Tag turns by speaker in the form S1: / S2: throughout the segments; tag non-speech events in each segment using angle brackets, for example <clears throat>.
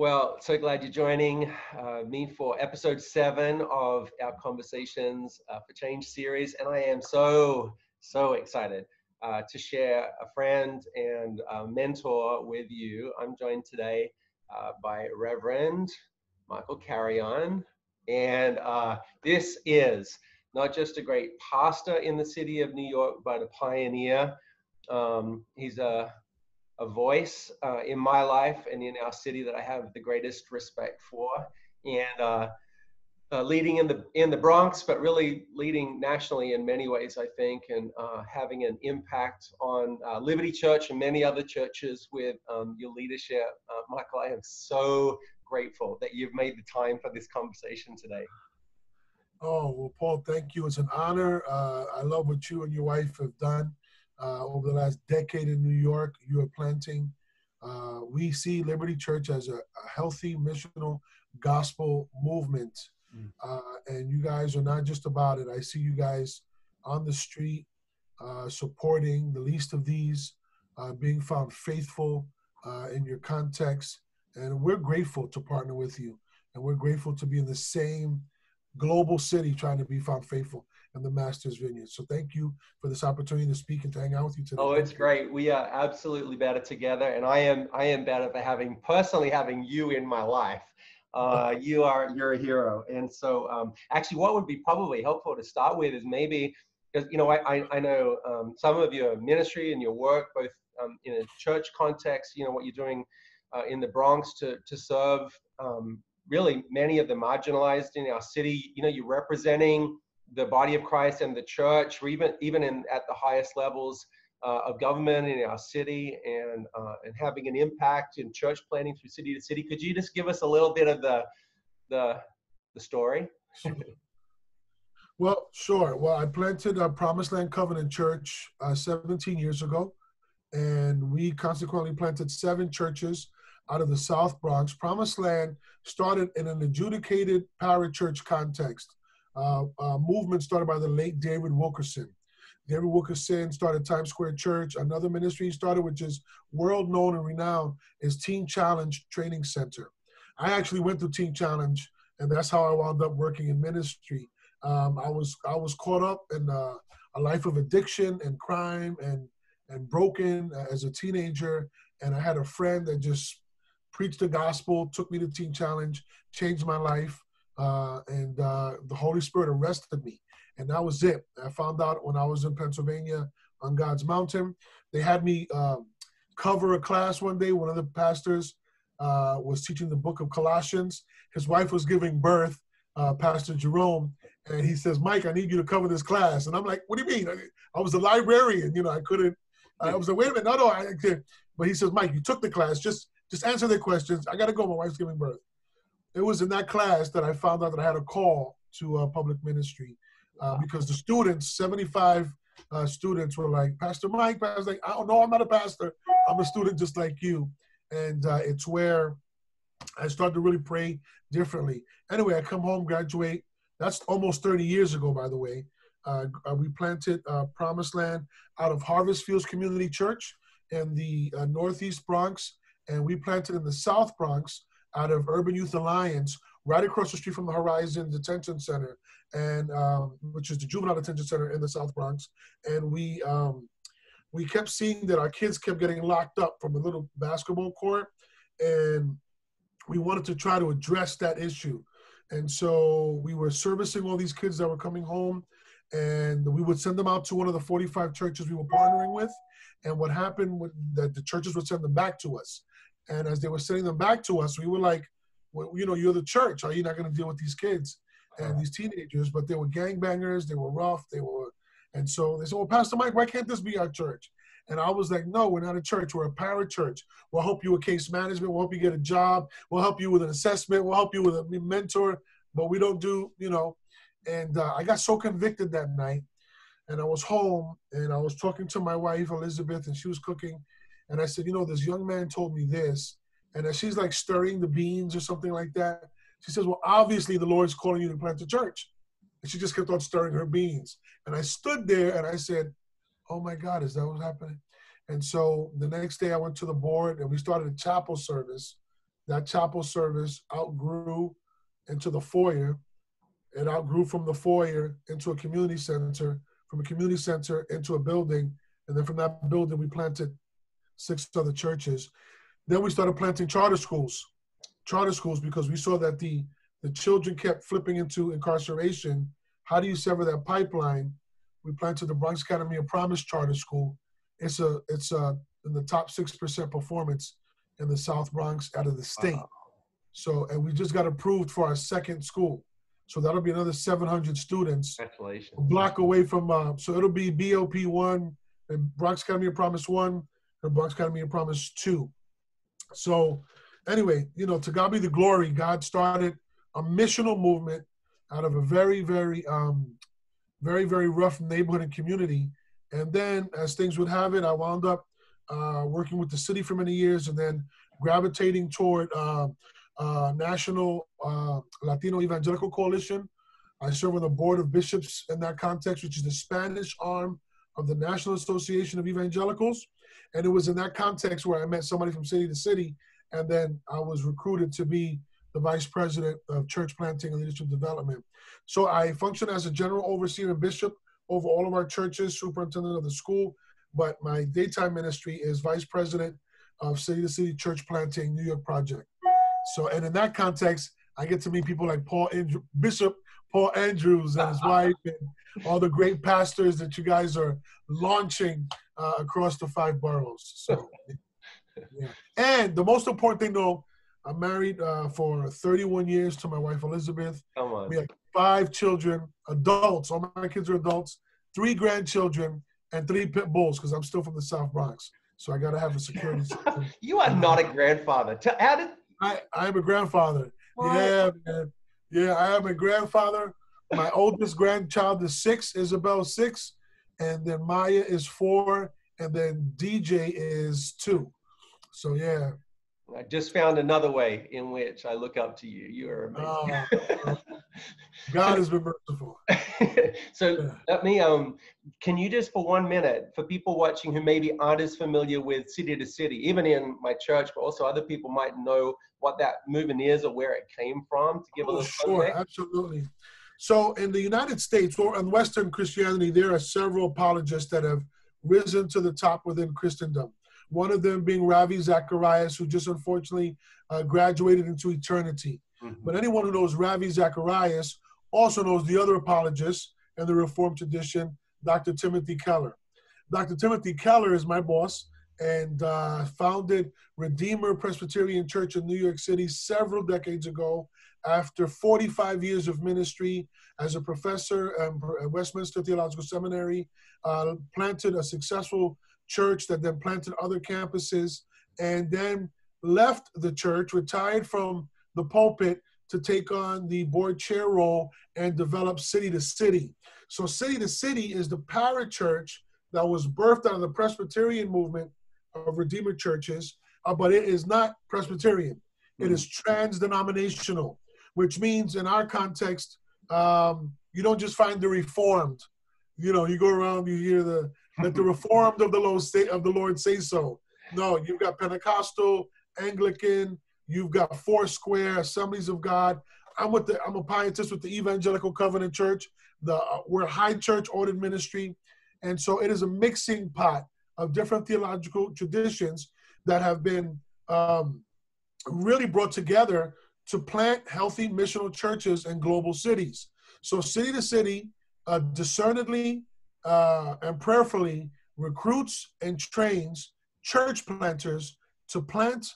S1: Well, so glad you're joining uh, me for episode seven of our Conversations uh, for Change series. And I am so, so excited uh, to share a friend and a mentor with you. I'm joined today uh, by Reverend Michael Carrion. And uh, this is not just a great pastor in the city of New York, but a pioneer. Um, he's a a voice uh, in my life and in our city that I have the greatest respect for, and uh, uh, leading in the in the Bronx, but really leading nationally in many ways, I think, and uh, having an impact on uh, Liberty Church and many other churches with um, your leadership, uh, Michael. I am so grateful that you've made the time for this conversation today.
S2: Oh well, Paul, thank you. It's an honor. I love what you and your wife have done uh, over the last decade in New York. You are planting. Uh, we see Liberty Church as a, a healthy missional gospel movement. Mm. Uh, and you guys are not just about it. I see you guys on the street uh, supporting the least of these, uh, being found faithful uh, in your context. And we're grateful to partner with you. And we're grateful to be in the same global city trying to be found faithful and the Master's Vineyard. So thank you for this opportunity to speak and to hang out with you today.
S1: Oh, it's great. We are absolutely better together, and I am I am better for having personally having you in my life. Uh, you are you're a hero, and so um, actually, what would be probably helpful to start with is maybe because you know I I, I know um, some of your ministry and your work both um, in a church context. You know what you're doing uh, in the Bronx to to serve um, really many of the marginalized in our city. You know, you're representing the body of Christ and the church, or even even in at the highest levels uh, of government in our city, and uh, and having an impact in church planting through city to city. Could you just give us a little bit of the the the story? <laughs>
S2: well, sure. Well, I planted a Promised Land Covenant Church uh, 17 years ago, and we consequently planted seven churches out of the South Bronx. Promised Land started in an adjudicated parachurch context movement started by the late David Wilkerson. David Wilkerson started Times Square Church. Another ministry he started, which is world known and renowned, is Teen Challenge Training Center. I actually went through Teen Challenge, and that's how I wound up working in ministry. Um, I was I was caught up in uh, a life of addiction and crime and and broken as a teenager, and I had a friend that just preached the gospel, took me to Teen Challenge, changed my life uh, and uh, the Holy Spirit arrested me. And that was it. I found out when I was in Pennsylvania on God's Mountain. They had me uh, cover a class one day. One of the pastors uh, was teaching the book of Colossians. His wife was giving birth, uh, Pastor Jerome, and he says, Mike, I need you to cover this class. And I'm like, what do you mean? I, I was a librarian, you know, I couldn't. I was like, wait a minute, no, no, I can't. But he says, Mike, you took the class. Just just answer their questions. I got to go. My wife's giving birth it was in that class that I found out that I had a call to uh, public ministry uh, because the students, 75 uh, students, were like, Pastor Mike, I was like, I don't know, I'm not a pastor. I'm a student just like you. And uh, it's where I started to really pray differently. Anyway, I come home, graduate. That's almost 30 years ago, by the way. Uh, uh, we planted Promised Land out of Harvest Fields Community Church in the Northeast Bronx, and we planted in the South Bronx out of Urban Youth Alliance, right across the street from the Horizon Detention Center, and um, which is the juvenile detention center in the South Bronx. And we um, we kept seeing that our kids kept getting locked up from a little basketball court, and we wanted to try to address that issue. And so we were servicing all these kids that were coming home, and we would send them out to one of the 45 churches we were partnering with. And what happened was that the churches would send them back to us. And as they were sending them back to us, we were like, well, you know, you're the church. Are you not going to deal with these kids and these teenagers? But they were gangbangers. They were rough. They were, and so they said, well, Pastor Mike, why can't this be our church? And I was like, no, we're not a church. We're a parachurch. We'll help you with case management. We'll help you get a job. We'll help you with an assessment. We'll help you with a mentor. But we don't do, you know. And uh, I got so convicted that night. And I was home and I was talking to my wife, Elizabeth, and she was cooking. And I said, you know, this young man told me this. And as she's like stirring the beans or something like that, she says, well, obviously the Lord's calling you to plant a church. And she just kept on stirring her beans. And I stood there and I said, oh my God, is that what's happening? And so the next day I went to the board and we started a chapel service that chapel service outgrew into the foyer. It outgrew from the foyer into a community center, from a community center into a building, and then from that building we planted six other churches. Then we started planting charter schools, charter schools because we saw that the the children kept flipping into incarceration. How do you sever that pipeline? We planted the Bronx Academy of Promise Charter School. It's a it's a in the top six percent performance in the South Bronx out of the state. Wow. So and we just got approved for our second school. So that'll be another 700 students.
S1: Congratulations.
S2: A block away from uh, so it'll be BOP one and Bronx Academy of Promise one and Bronx Academy of Promise two. So anyway, you know, to God be the glory. God started a missional movement out of a very, very, um, very, very rough neighborhood and community. And then, as things would have it, I wound up uh, working with the city for many years, and then gravitating toward uh, uh, National uh, Latino Evangelical Coalition. I serve on the board of bishops in that context, which is the Spanish arm of the National Association of Evangelicals. And it was in that context where I met somebody from city to city, and then I was recruited to be the vice president of church planting and leadership development. So I function as a general overseer and bishop over all of our churches, superintendent of the school, but my daytime ministry is vice president of City to City Church Planting New York Project. So, and in that context, I get to meet people like Paul Andrew, Bishop Paul Andrews and his <laughs> wife, and all the great pastors that you guys are launching uh, across the five boroughs. So, <laughs> yeah. and the most important thing, though, I'm married uh, for 31 years to my wife Elizabeth.
S1: Come on.
S2: We have five children, adults. All my kids are adults. Three grandchildren and three pit bulls because I'm still from the South Bronx. So I got to have a security <laughs>
S1: system. you are not a grandfather. How did
S2: I? I am a grandfather. What? Yeah, man. Yeah, I am a grandfather. My oldest grandchild is six, Isabel six, and then Maya is four, and then DJ is two. So yeah,
S1: I just found another way in which I look up to you. You are amazing.
S2: Oh, <laughs> God has been merciful. <laughs>
S1: so yeah. let me um can you just for one minute for people watching who maybe aren't as familiar with city to city, even in my church, but also other people might know what that movement is or where it came from to give oh, a little
S2: sure, context. absolutely. So in the United States or in Western Christianity, there are several apologists that have risen to the top within Christendom one of them being Ravi Zacharias, who just unfortunately uh, graduated into eternity. Mm-hmm. But anyone who knows Ravi Zacharias also knows the other apologists in the Reformed tradition, Dr. Timothy Keller. Dr. Timothy Keller is my boss and uh, founded Redeemer Presbyterian Church in New York City several decades ago. After 45 years of ministry as a professor at Westminster Theological Seminary, uh, planted a successful church that then planted other campuses and then left the church, retired from the pulpit to take on the board chair role and develop City to City. So, City to City is the parachurch that was birthed out of the Presbyterian movement of Redeemer churches, uh, but it is not Presbyterian. It is trans denominational, which means in our context, um, you don't just find the Reformed. You know, you go around, you hear the let the <laughs> reformed of the Lord say of the Lord say so. No, you've got Pentecostal, Anglican, you've got Foursquare, Assemblies of God. I'm with the I'm a pietist with the Evangelical Covenant Church. The uh, we're high church ordered ministry, and so it is a mixing pot of different theological traditions that have been um, really brought together to plant healthy missional churches in global cities. So city to city, uh, discernedly uh, and prayerfully recruits and trains church planters to plant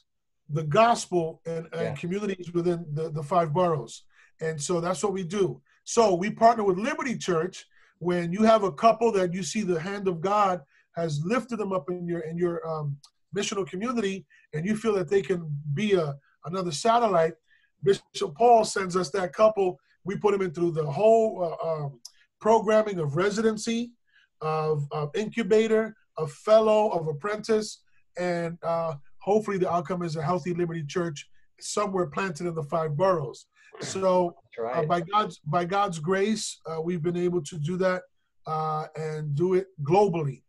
S2: the gospel in, yeah. in communities within the, the five boroughs. And so that's what we do. So we partner with Liberty Church when you have a couple that you see the hand of God has lifted them up in your in your um, missional community, and you feel that they can be a another satellite. Bishop Paul sends us that couple. We put them in through the whole uh, um, programming of residency, of, of incubator, of fellow, of apprentice, and uh, hopefully the outcome is a healthy Liberty Church somewhere planted in the five boroughs. So right. uh, by God's by God's grace, uh, we've been able to do that uh, and do it globally.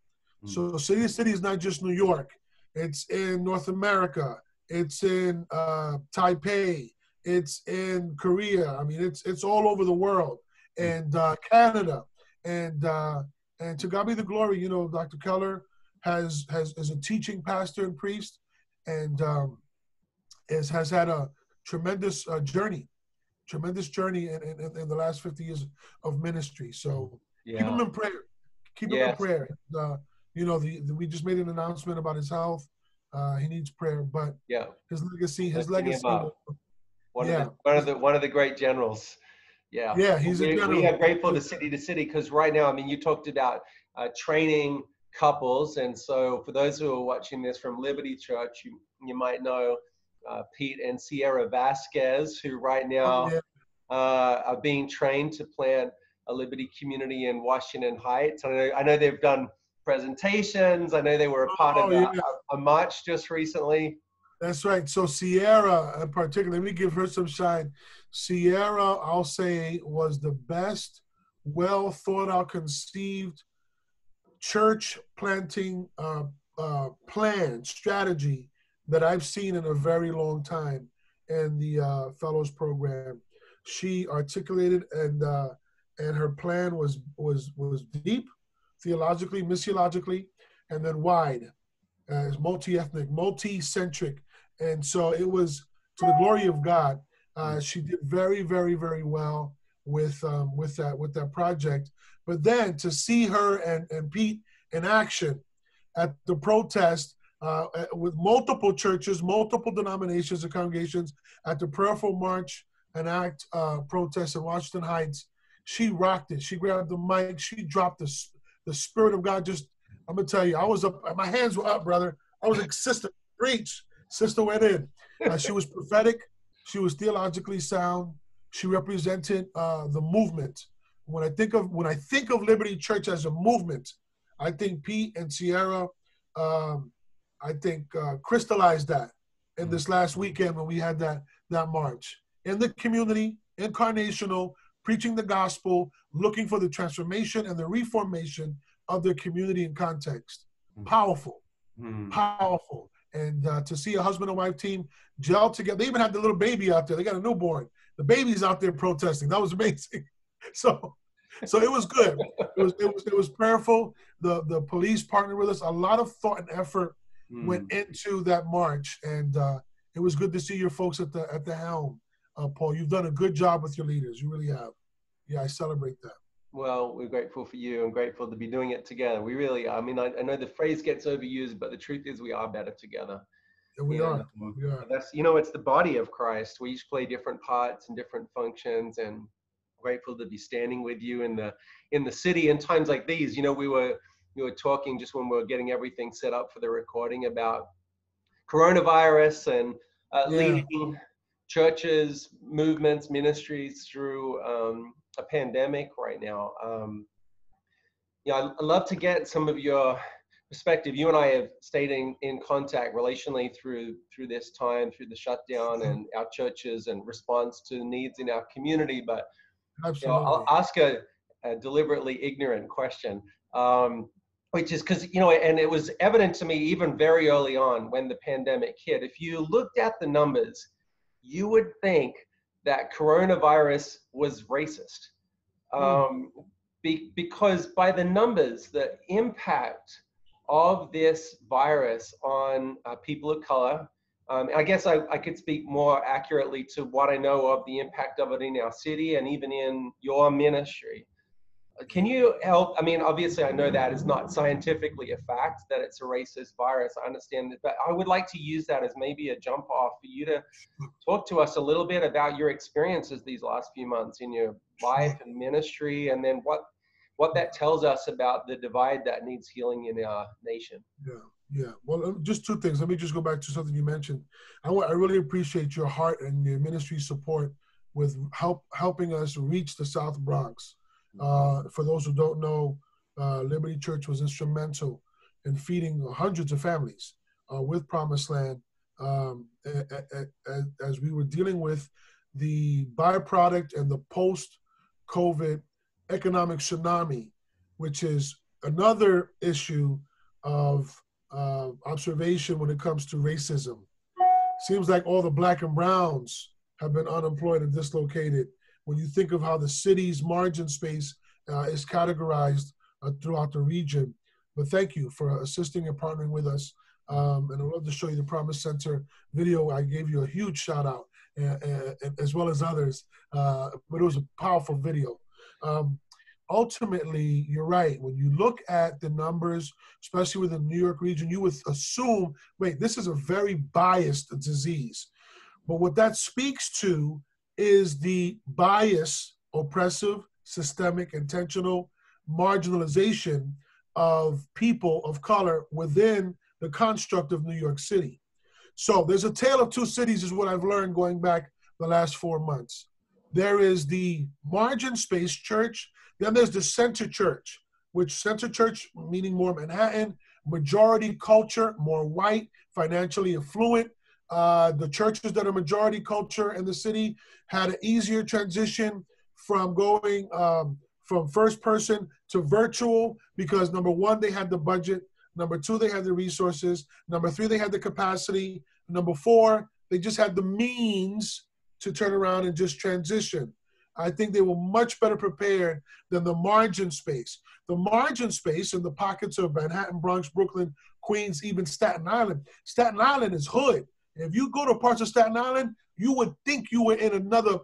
S2: Mm. So City to City is not just New York; it's in North America, it's in uh, Taipei, it's in Korea. I mean, it's it's all over the world, and uh, Canada, and uh, and to God be the glory. You know, Dr. Keller has has is a teaching pastor and priest, and um, is, has had a tremendous uh, journey, tremendous journey in, in, in, the last 50 years of ministry. So yeah. keep him in prayer. Keep him in prayer. Uh, you know, the, the, we just made an announcement about his health. Uh, he needs prayer, but
S1: yeah,
S2: his legacy, his legacy.
S1: One yeah. of the one of the one of the great generals. Yeah,
S2: yeah, he's
S1: we. We are grateful to city to city because right now, I mean, you talked about uh, training couples, and so for those who are watching this from Liberty Church, you you might know uh, Pete and Sierra Vasquez, who right now oh, yeah. uh, are being trained to plant a Liberty community in Washington Heights. I know, I know they've done presentations. I know they were a part oh, of a, a, march just recently.
S2: That's right. So Sierra, in particular, let me give her some shine. Sierra, I'll say, was the best, well thought out, conceived church planting uh, uh, plan strategy that I've seen in a very long time in the uh, fellows program. She articulated and uh, and her plan was was was deep, theologically, missiologically, and then wide, uh, multi-ethnic, multi-centric, and so it was to the glory of God. Uh, she did very, very, very well with um, with that with that project. But then to see her and and Pete in action at the protest uh, with multiple churches, multiple denominations and congregations at the Prayerful March and Act uh, protest in Washington Heights. She rocked it. She grabbed the mic. She dropped the, the Spirit of God. Just, I'm to tell you, I was up, my hands were up, brother. I was like, sister, preach. Sister went in. Uh, she was prophetic. She was theologically sound. She represented uh, the movement. When I think of when I think of Liberty Church as a movement, I think Pete and Sierra um, I think, uh, crystallized that in this last weekend when we had that that march in the community, incarnational, preaching the gospel, looking for the transformation and the reformation of their community and context. Mm. Powerful, mm. powerful. And uh, to see a husband and wife team gel together, they even had the little baby out there. They got a newborn. The baby's out there protesting. That was amazing. <laughs> So, so it was good. It was it was it was prayerful. The the police partnered with us. A lot of thought and effort mm. went into that march, and uh, it was good to see your folks at the at the helm. Uh, Paul, you've done a good job with your leaders. You really have. Yeah, I celebrate that.
S1: Well, we're grateful for you and grateful to be doing it together. We really, I mean, I, I know the phrase gets overused, but the truth is we are better together.
S2: Yeah, we, are. we are.
S1: That's you know, it's the body of Christ. We each play different parts and different functions, and grateful to be standing with you in the in the city in times like these. You know, we were we were talking just when we were getting everything set up for the recording about coronavirus and uh, yeah. leading churches, movements, ministries through um, a pandemic right now. Um, yeah, I'd love to get some of your perspective. You and I have stayed in, in contact relationally through through this time, through the shutdown and our churches and response to needs in our community. But you know, I'll ask a, a, deliberately ignorant question. Um, which is because you know and it was evident to me even very early on when the pandemic hit if you looked at the numbers you would think that coronavirus was racist mm. um, be, because by the numbers the impact of this virus on uh, people of color um, i guess I, I could speak more accurately to what i know of the impact of it in our city and even in your ministry can you help? I mean, obviously, I know that is not scientifically a fact that it's a racist virus. I understand that, but I would like to use that as maybe a jump off for you to talk to us a little bit about your experiences these last few months in your life and ministry, and then what what that tells us about the divide that needs healing in our nation.
S2: Yeah. Yeah, well, just two things. Let me just go back to something you mentioned. I, I really appreciate your heart and your ministry support with help helping us reach the South Bronx uh, for those who don't know, uh, Liberty Church was instrumental in feeding hundreds of families uh, with Promised Land um, as we were dealing with the byproduct and the post COVID economic tsunami, which is another issue of uh, observation when it comes to racism. Seems like all the black and browns have been unemployed and dislocated. When you think of how the city's margin space uh, is categorized uh, throughout the region. But thank you for assisting and partnering with us. Um, and I'd love to show you the Promise Center video. I gave you a huge shout out, as well as others. Uh, but it was a powerful video. Um, ultimately, you're right. When you look at the numbers, especially with the New York region, you would assume, wait, this is a very biased disease. But what that speaks to is the bias, oppressive, systemic, intentional marginalization of people of color within the construct of New York City. So there's a tale of two cities, is what I've learned going back the last four months. There is the margin space church, then there's the center church, which center church, meaning more Manhattan, majority culture, more white, financially affluent. Uh, the churches that are majority culture in the city had an easier transition from going um, from first person to virtual because number one, they had the budget. Number two, they had the resources. Number three, they had the capacity. Number four, they just had the means to turn around and just transition. I think they were much better prepared than the margin space. The margin space in the pockets of Manhattan, Bronx, Brooklyn, Queens, even Staten Island. Staten Island is hood. If you go to parts of Staten Island, you would think you were in another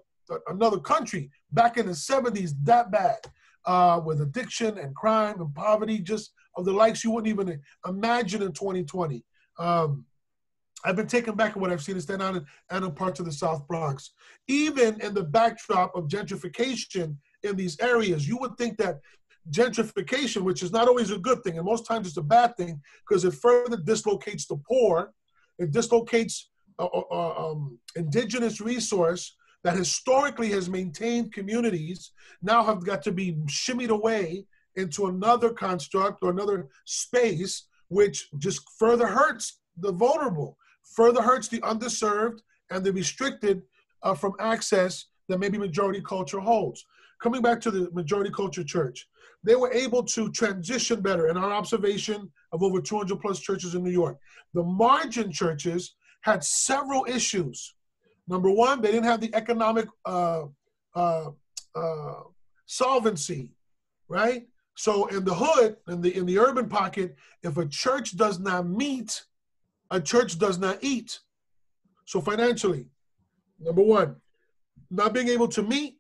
S2: another country back in the 70s that bad uh, with addiction and crime and poverty, just of the likes you wouldn't even imagine in 2020. Um, I've been taken back at what I've seen in Staten Island and in parts of the South Bronx. Even in the backdrop of gentrification in these areas, you would think that gentrification, which is not always a good thing, and most times it's a bad thing because it further dislocates the poor, it dislocates uh, uh, uh um, indigenous resource that historically has maintained communities now have got to be shimmied away into another construct or another space, which just further hurts the vulnerable, further hurts the underserved and the restricted uh, from access that maybe majority culture holds. Coming back to the majority culture church, they were able to transition better in our observation of over 200 plus churches in New York. The margin churches had several issues Number one, they didn't have the economic uh, uh, uh, solvency, right? So in the hood, in the in the urban pocket, if a church does not meet, a church does not eat. So financially, number one, not being able to meet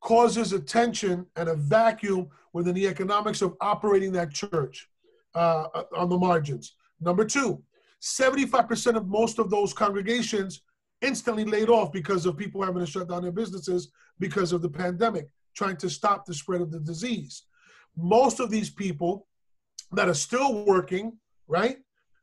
S2: causes a tension and a vacuum within the economics of operating that church uh, on the margins. Number two, 75% of most of those congregations instantly laid off because of people having to shut down their businesses because of the pandemic, trying to stop the spread of the disease. Most of these people that are still working, right,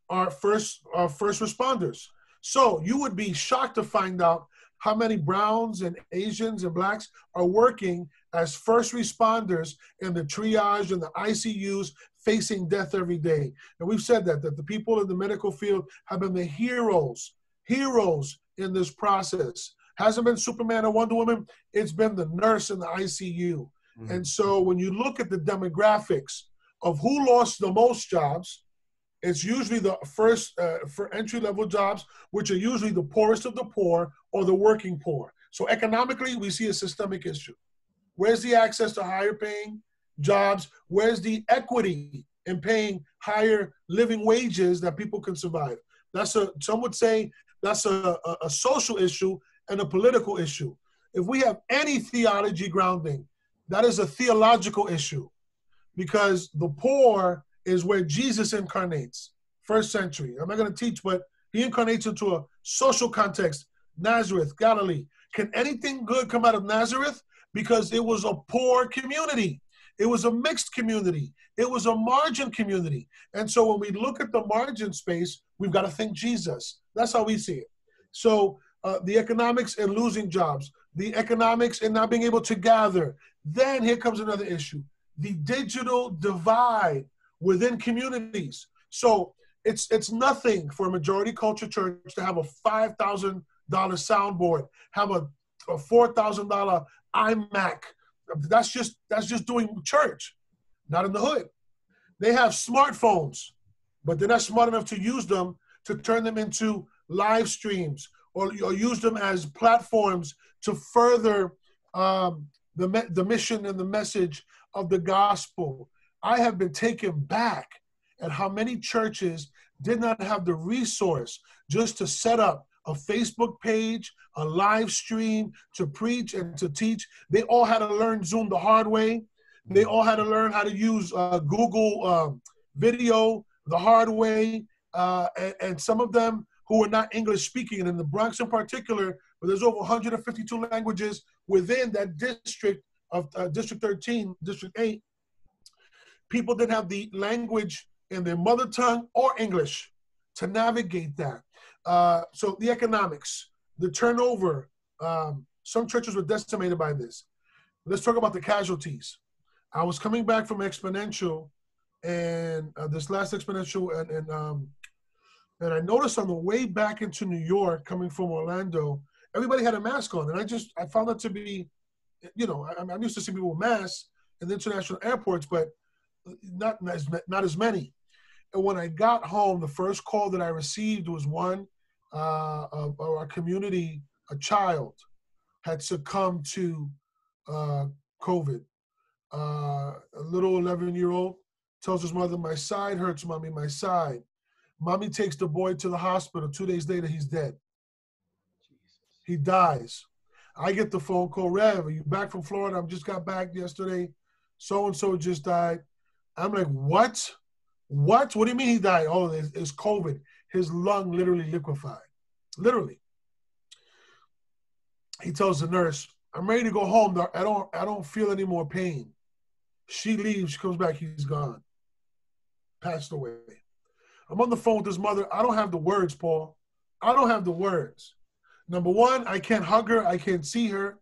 S2: are first are first responders. So you would be shocked to find out how many browns and Asians and blacks are working as first responders in the triage and the ICUs facing death every day. And we've said that that the people in the medical field have been the heroes, heroes in this process. Hasn't been Superman or Wonder Woman, it's been the nurse in the ICU. Mm-hmm. And so when you look at the demographics of who lost the most jobs, it's usually the first uh, for entry level jobs, which are usually the poorest of the poor or the working poor. So economically, we see a systemic issue. Where's the access to higher paying jobs? Where's the equity in paying higher living wages that people can survive? That's a some would say that's a, a, a social issue and a political issue. If we have any theology grounding, that is a theological issue because the poor is where Jesus incarnates, first century. I'm not going to teach, but he incarnates into a social context, Nazareth, Galilee. Can anything good come out of Nazareth? Because it was a poor community. It was a mixed community. It was a margin community. And so when we look at the margin space, we've got to think Jesus. That's how we see it. So uh, the economics and losing jobs, the economics and not being able to gather. Then here comes another issue the digital divide within communities. So it's it's nothing for a majority culture church to have a five thousand dollar soundboard, have a, a four thousand dollar iMac. That's just that's just doing church, not in the hood. They have smartphones, but they're not smart enough to use them to turn them into live streams or, or use them as platforms to further um, the, the mission and the message of the gospel. I have been taken back at how many churches did not have the resource just to set up a Facebook page, a live stream to preach and to teach. They all had to learn Zoom the hard way. They all had to learn how to use uh, Google uh, video the hard way. Uh, and, and, some of them who were not English speaking, and in the Bronx in particular, where there's over 152 languages within that district of uh, District 13, District 8, people didn't have the language in their mother tongue or English to navigate that. Uh, so the economics, the turnover, um, some churches were decimated by this. Let's talk about the casualties. I was coming back from Exponential, and uh, this last Exponential, and and um, and I noticed on the way back into New York, coming from Orlando, everybody had a mask on, and I just I found that to be, you know, I, am used to seeing people with masks in the international airports, but not as not as many. And when I got home, the first call that I received was one uh, of, our community, a child had succumbed to uh, COVID. Uh, a little 11 year old tells his mother, My side hurts, mommy, my side. Mommy takes the boy to the hospital. Two days later, he's dead. Jesus. He dies. I get the phone call, Rev, are you back from Florida? I just got back yesterday. So and so just died. I'm like, what? What? What do you mean he died? Oh, it's, it's COVID. His lung literally liquefied. Literally. He tells the nurse, I'm ready to go home. I don't I don't feel any more pain. She leaves, she comes back, he's gone. Passed away. I'm on the phone with his mother. I don't have the words, Paul. I don't have the words. Number one, I can't hug her. I can't see her.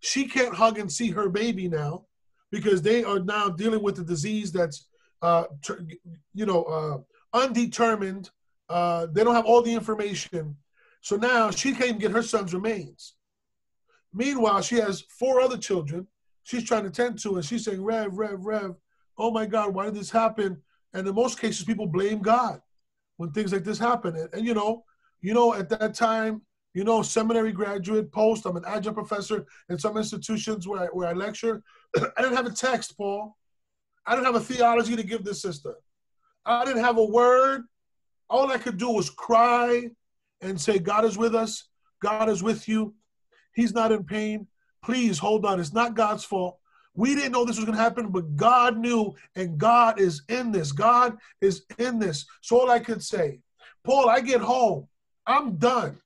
S2: She can't hug and see her baby now because they are now dealing with a disease that's uh, you know, uh, undetermined. Uh, they don't have all the information. So now she can't even get her son's remains. Meanwhile, she has four other children she's trying to tend to, and she's saying, Rev, Rev, Rev, oh my God, why did this happen? And in most cases, people blame God when things like this happen. And, and you know, you know, at that time, you know, seminary graduate, post, I'm an adjunct professor in some institutions where I, where I lecture. <clears throat> I didn't have a text, Paul. I didn't have a theology to give this sister. I didn't have a word. All I could do was cry and say, God is with us. God is with you. He's not in pain. Please hold on. It's not God's fault. We didn't know this was going to happen, but God knew, and God is in this. God is in this. So all I could say, Paul, I get home. I'm done.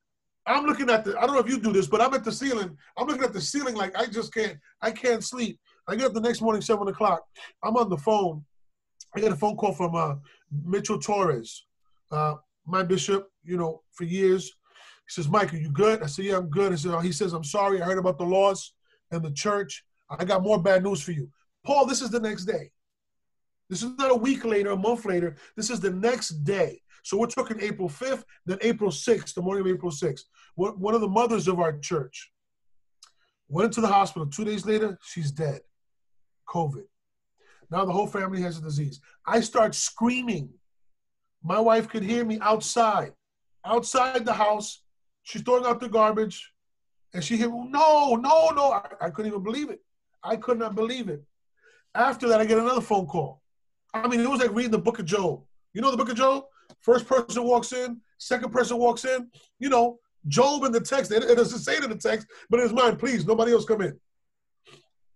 S2: I'm looking at the, I don't know if you do this, but I'm at the ceiling. I'm looking at the ceiling like I just can't, I can't sleep. I get up the next morning, seven o'clock. I'm on the phone. I get a phone call from uh, Mitchell Torres, uh, my bishop. You know, for years. He says, "Mike, are you good?" I said, "Yeah, I'm good." I said, oh, "He says, I'm sorry. I heard about the loss and the church. I got more bad news for you, Paul. This is the next day. This is not a week later, a month later. This is the next day. So we're talking April 5th, then April 6th, the morning of April 6th. One of the mothers of our church went into the hospital. Two days later, she's dead. COVID. Now the whole family has a disease. I start screaming. My wife could hear me outside, outside the house. She's throwing out the garbage, and she hear, no, no, no. I, I couldn't even believe it. I could not believe it. After that, I get another phone call. I mean, it was like reading the book of Job. You know the book of Job? First person walks in, second person walks in. You know, Job in the text, it, it doesn't say in the text, but it's mine. Please, nobody else come in.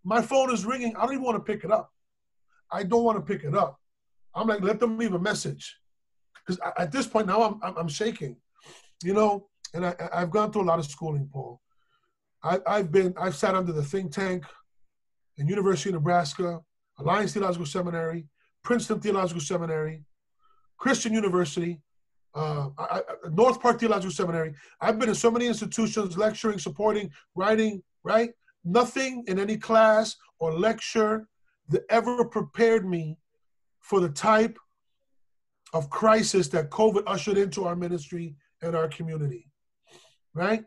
S2: My phone is ringing. I don't even want to pick it up. I don't want to pick it up. I'm like, let them leave a message. Because at this point now, I'm, I'm, shaking, you know, and I, I've gone through a lot of schooling, Paul. I, I've been, I've sat under the think tank in University of Nebraska, Alliance Theological Seminary, Princeton Theological Seminary, Christian University, uh, I, North Park Theological Seminary. I've been in so many institutions, lecturing, supporting, writing, right? nothing in any class or lecture that ever prepared me for the type of crisis that COVID ushered into our ministry and our community. Right?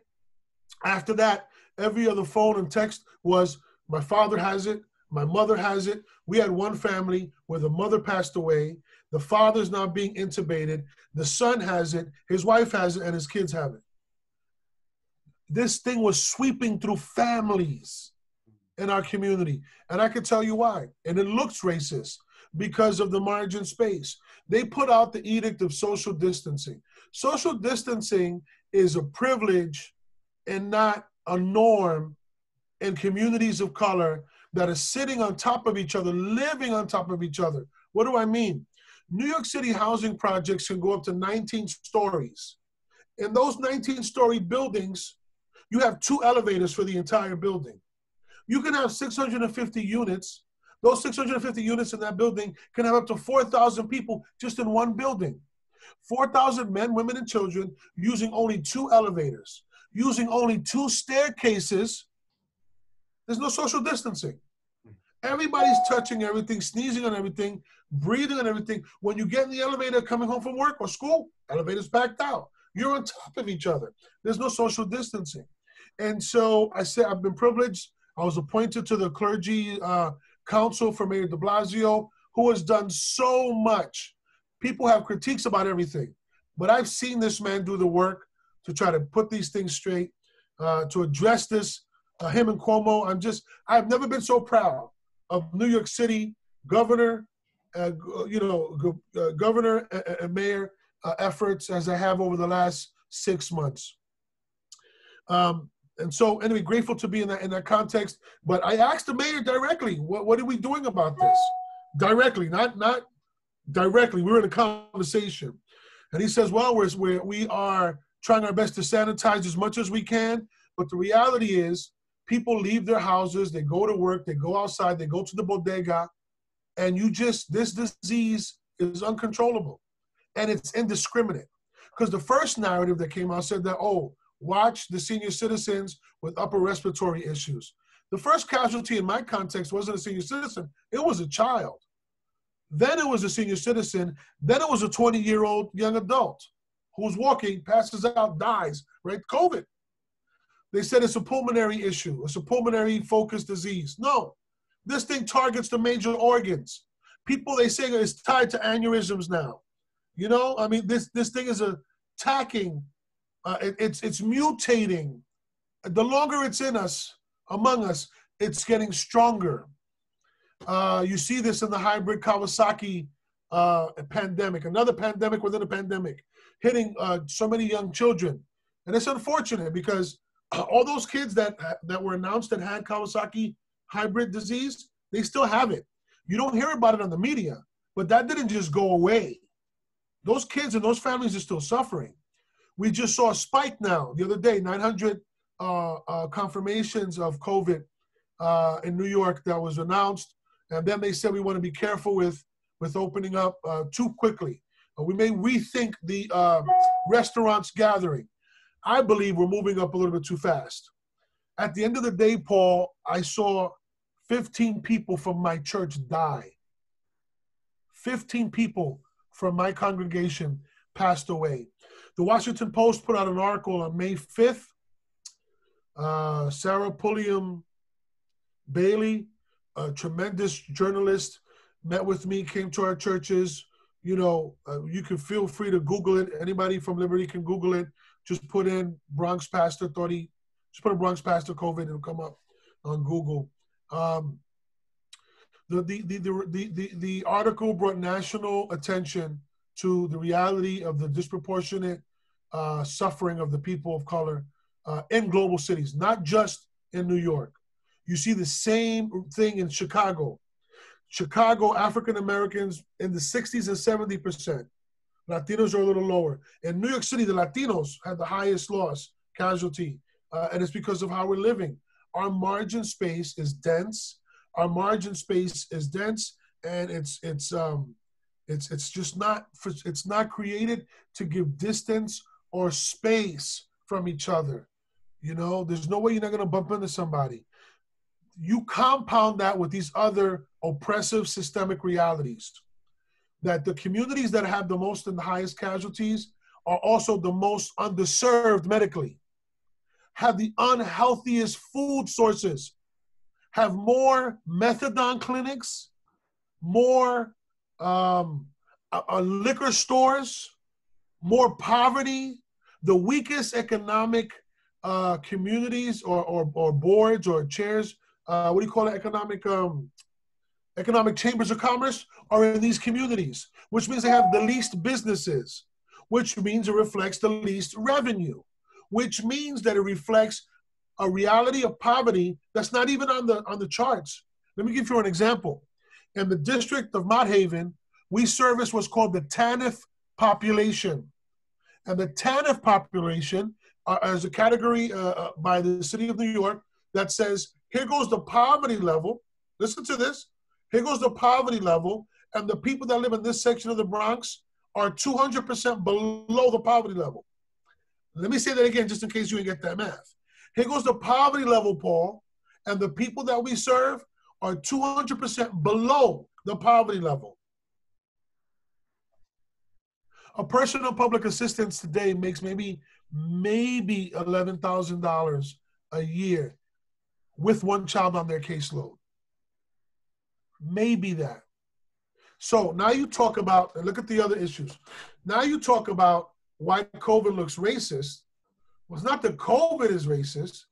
S2: After that, every other phone and text was my father has it, My mother has it. We had one family where the mother passed away. The father's now being intubated. The son has it. His wife has it, and his kids have it. This thing was sweeping through families in our community. And I can tell you why. And it looks racist because of the margin space. They put out the edict of social distancing. Social distancing is a privilege and not a norm in communities of color that are sitting on top of each other, living on top of each other. What do I mean? New York City housing projects can go up to 19 stories. In those 19 story buildings, you have two elevators for the entire building. You can have 650 units. Those 650 units in that building can have up to 4,000 people just in one building. 4,000 men, women, and children using only two elevators, using only two staircases. There's no social distancing. Everybody's touching everything, sneezing on everything, breathing on everything. When you get in the elevator coming home from work or school, elevator's backed out. You're on top of each other. There's no social distancing. And so I said, I've been privileged. I was appointed to the clergy uh, council for Mayor de Blasio, who has done so much people have critiques about everything, but I've seen this man do the work to try to put these things straight, uh, to address this. Uh, him and Cuomo, I'm just, I've never been so proud of New York City governor, uh, you know, uh, governor and, mayor uh, efforts as I have over the last six months. Um, and so, anyway, grateful to be in that in that context. But I asked the mayor directly, "What what are we doing about this?" Directly, not not directly. We were in a conversation, and he says, "Well, we're, we're we are trying our best to sanitize as much as we can, but the reality is, people leave their houses, they go to work, they go outside, they go to the bodega, and you just this disease is uncontrollable, and it's indiscriminate." Because the first narrative that came out said that, "Oh, watch the senior citizens with upper respiratory issues." The first casualty in my context wasn't a senior citizen; it was a child. Then it was a senior citizen. Then it was a 20 year old young adult who's walking, passes out, dies, right? COVID. They said it's a pulmonary issue, it's a pulmonary focused disease. No, this thing targets the major organs. People, they say it's tied to aneurysms now. You know, I mean, this, this thing is attacking, uh, it, it's, it's mutating. The longer it's in us, among us, it's getting stronger. Uh, you see this in the hybrid Kawasaki uh, pandemic, another pandemic within a pandemic, hitting uh, so many young children. And it's unfortunate because <clears throat> all those kids that that were announced that had Kawasaki hybrid disease, they still have it. You don't hear about it on the media, but that didn't just go away. Those kids and those families are still suffering. We just saw a spike now the other day, 900 uh, uh, confirmations of COVID uh, in New York that was announced. And then they said we want to be careful with, with opening up uh, too quickly. Uh, we may rethink the uh, restaurants gathering. I believe we're moving up a little bit too fast. At the end of the day, Paul, I saw 15 people from my church die. 15 people from my congregation passed away. The Washington Post put out an article on May 5th. Uh, Sarah Pulliam Bailey a tremendous journalist, met with me, came to our churches. You know, uh, you can feel free to Google it. Anybody from Liberty can Google it. Just put in Bronx Pastor, thought he, just put a Bronx Pastor COVID it'll come up on Google. Um, the, the, the, the, the, the article brought national attention to the reality of the disproportionate uh, suffering of the people of color uh, in global cities, not just in New York. You see the same thing in Chicago. Chicago, African Americans in the 60s and 70%. Latinos are a little lower. In New York City, the Latinos had the highest loss casualty, uh, and it's because of how we're living. Our margin space is dense. Our margin space is dense, and it's it's um, it's it's just not it's not created to give distance or space from each other. You know, there's no way you're not gonna bump into somebody you compound that with these other oppressive systemic realities that the communities that have the most and the highest casualties are also the most underserved medically, have the unhealthiest food sources, have more methadone clinics, more um, uh, liquor stores, more poverty, the weakest economic uh, communities or, or, or boards or chairs, uh, what do you call it, economic um, economic chambers of commerce are in these communities, which means they have the least businesses, which means it reflects the least revenue, which means that it reflects a reality of poverty that's not even on the on the charts. Let me give you an example. In the district of Mott Haven, we service what's called the TANF population. And the TANF population uh, as a category uh, uh, by the city of New York that says, here goes the poverty level. Listen to this. Here goes the poverty level, and the people that live in this section of the Bronx are 200% below the poverty level. Let me say that again, just in case you didn't get that math. Here goes the poverty level, Paul, and the people that we serve are 200% below the poverty level. A person on public assistance today makes maybe maybe $11,000 a year with one child on their caseload. Maybe that. So now you talk about, and look at the other issues. Now you talk about why COVID looks racist. Well, it's not that COVID is racist,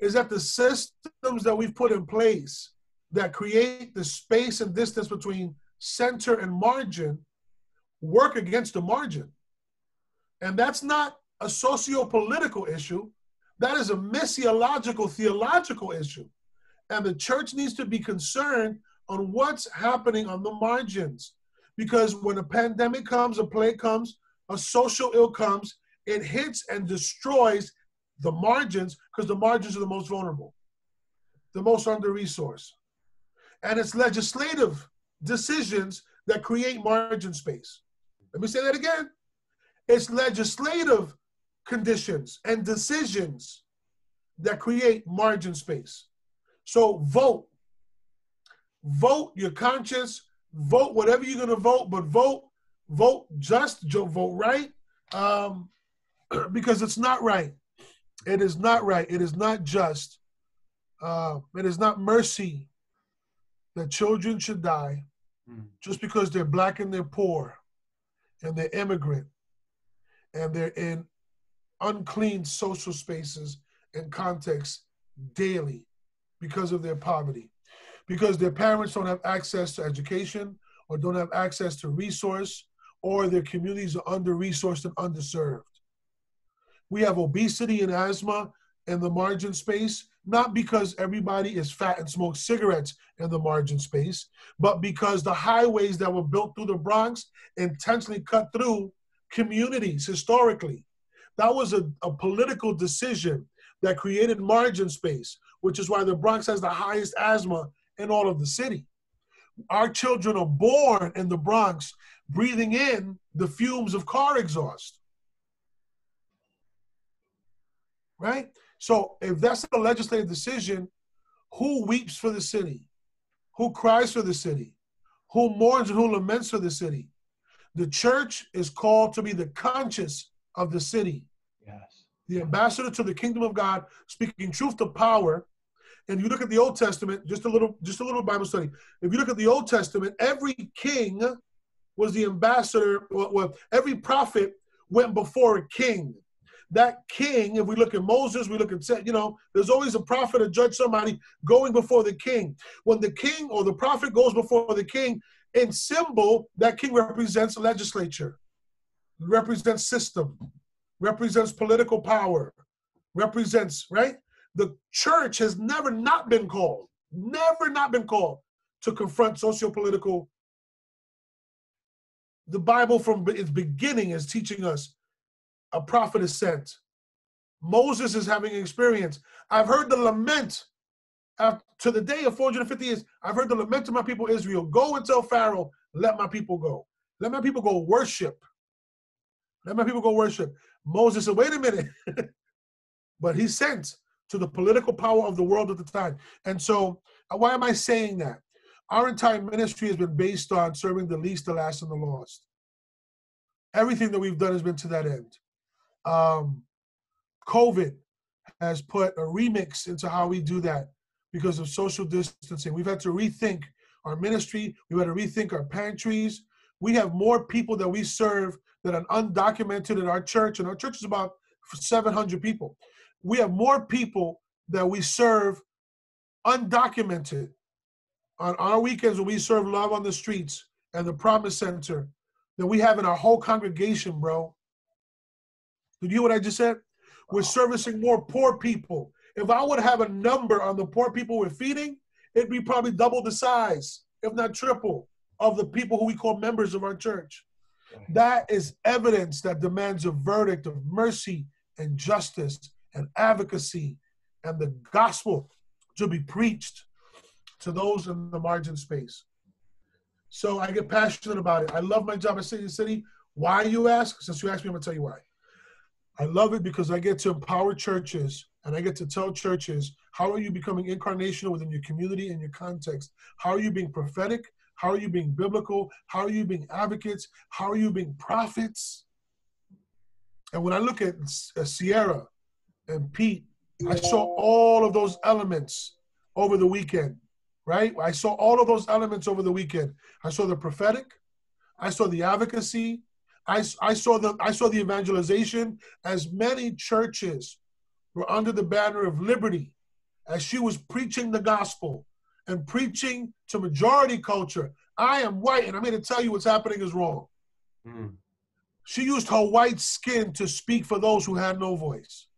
S2: is that the systems that we've put in place that create the space and distance between center and margin work against the margin. And that's not a socio-political issue. That is a missiological, theological issue. And the church needs to be concerned on what's happening on the margins. Because when a pandemic comes, a plague comes, a social ill comes, it hits and destroys the margins because the margins are the most vulnerable, the most under resourced. And it's legislative decisions that create margin space. Let me say that again. It's legislative conditions and decisions that create margin space. So vote. Vote your conscience. Vote whatever you're going to vote, but vote, vote just, vote right, um, <clears throat> because it's not right. It is not right. It is not just. Uh, it is not mercy that children should die mm. just because they're black and they're poor and they're immigrant and they're in unclean social spaces and contexts daily because of their poverty, because their parents don't have access to education or don't have access to resource, or their communities are under resourced and underserved. We have obesity and asthma in the margin space, not because everybody is fat and smokes cigarettes in the margin space, but because the highways that were built through the Bronx intentionally cut through communities historically. That was a, a political decision that created margin space, which is why the Bronx has the highest asthma in all of the city. Our children are born in the Bronx breathing in the fumes of car exhaust. Right? So if that's a legislative decision, who weeps for the city? Who cries for the city? Who mourns and who laments for the city? The church is called to be the conscience of the city.
S1: Yes.
S2: The ambassador to the kingdom of God, speaking truth to power. And you look at the Old Testament, just a little, just a little Bible study. If you look at the Old Testament, every king was the ambassador. Well, every prophet went before a king. That king, if we look at Moses, we look at, you know, there's always a prophet, a judge, somebody going before the king. When the king or the prophet goes before the king, in symbol, that king represents legislature, represents system, represents political power, represents, right? The church has never not been called, never not been called to confront socio-political. The Bible from its beginning is teaching us a prophet is sent. Moses is having experience. I've heard the lament to the day of 450 years, I've heard the lament of my people Israel. Go and tell Pharaoh, let my people go. Let my people go worship. Let my people go worship. Moses said, wait a minute. <laughs> but he sent to the political power of the world at the time. And so, uh, why am I saying that? Our entire ministry has been based on serving the least, the last, and the lost. Everything that we've done has been to that end. Um, COVID has put a remix into how we do that because of social distancing. We've had to rethink our ministry. We've had to rethink our pantries. We have more people that we serve that are undocumented in our church, and our church is about 700 people. We have more people that we serve undocumented on our weekends when we serve love on the streets and the promise center than we have in our whole congregation, bro. Did you hear what I just said? We're servicing more poor people. If I would have a number on the poor people we're feeding, it'd be probably double the size, if not triple, of the people who we call members of our church. That is evidence that demands a verdict of mercy and justice and advocacy and the gospel to be preached to those in the margin space. So I get passionate about it. I love my job at City City. Why, you ask? Since you asked me, I'm to tell you why. I love it because I get to empower churches and I get to tell churches how are you becoming incarnational within your community and your context? How are you being prophetic? How are you being biblical? How are you being advocates? How are you being prophets? And when I look at uh, Sierra and Pete, I saw all of those elements over the weekend, right? I saw all of those elements over the weekend. I saw the prophetic, I saw the advocacy, I, I saw the I saw the evangelization as many churches were under the banner of liberty as she was preaching the gospel and preaching to majority culture. I am white, and I'm here to tell you what's happening is wrong. Mm. She used her white skin to speak for those who had no voice.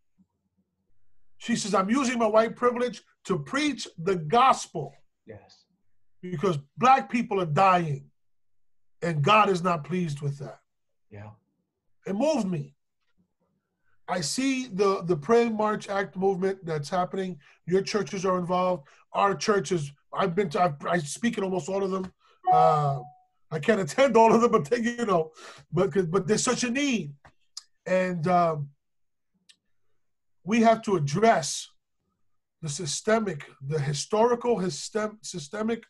S2: She says, I'm using my white privilege to preach the gospel.
S1: Yes.
S2: Because black people are dying, and God is not pleased with that.
S1: Yeah.
S2: It moved me. I see the the Pray March Act movement that's happening. Your churches are involved. Our churches, I've been to, I've, I speak in almost all of them. Uh, I can't attend all of them, but they, you know, but but there's such a need, and um, we have to address the systemic, the historical system, systemic